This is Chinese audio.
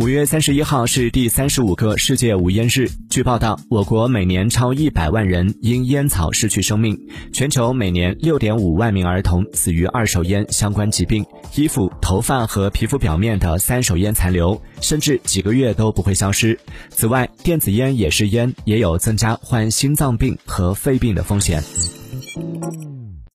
五月三十一号是第三十五个世界无烟日。据报道我国每年超一百万人因烟草失去生命全球每年六点五万名儿童死于二手烟相关疾病衣服头发和皮肤表面的三手烟残留甚至几个月都不会消失。此外电子烟也是烟也有增加患心脏病和肺病的风险。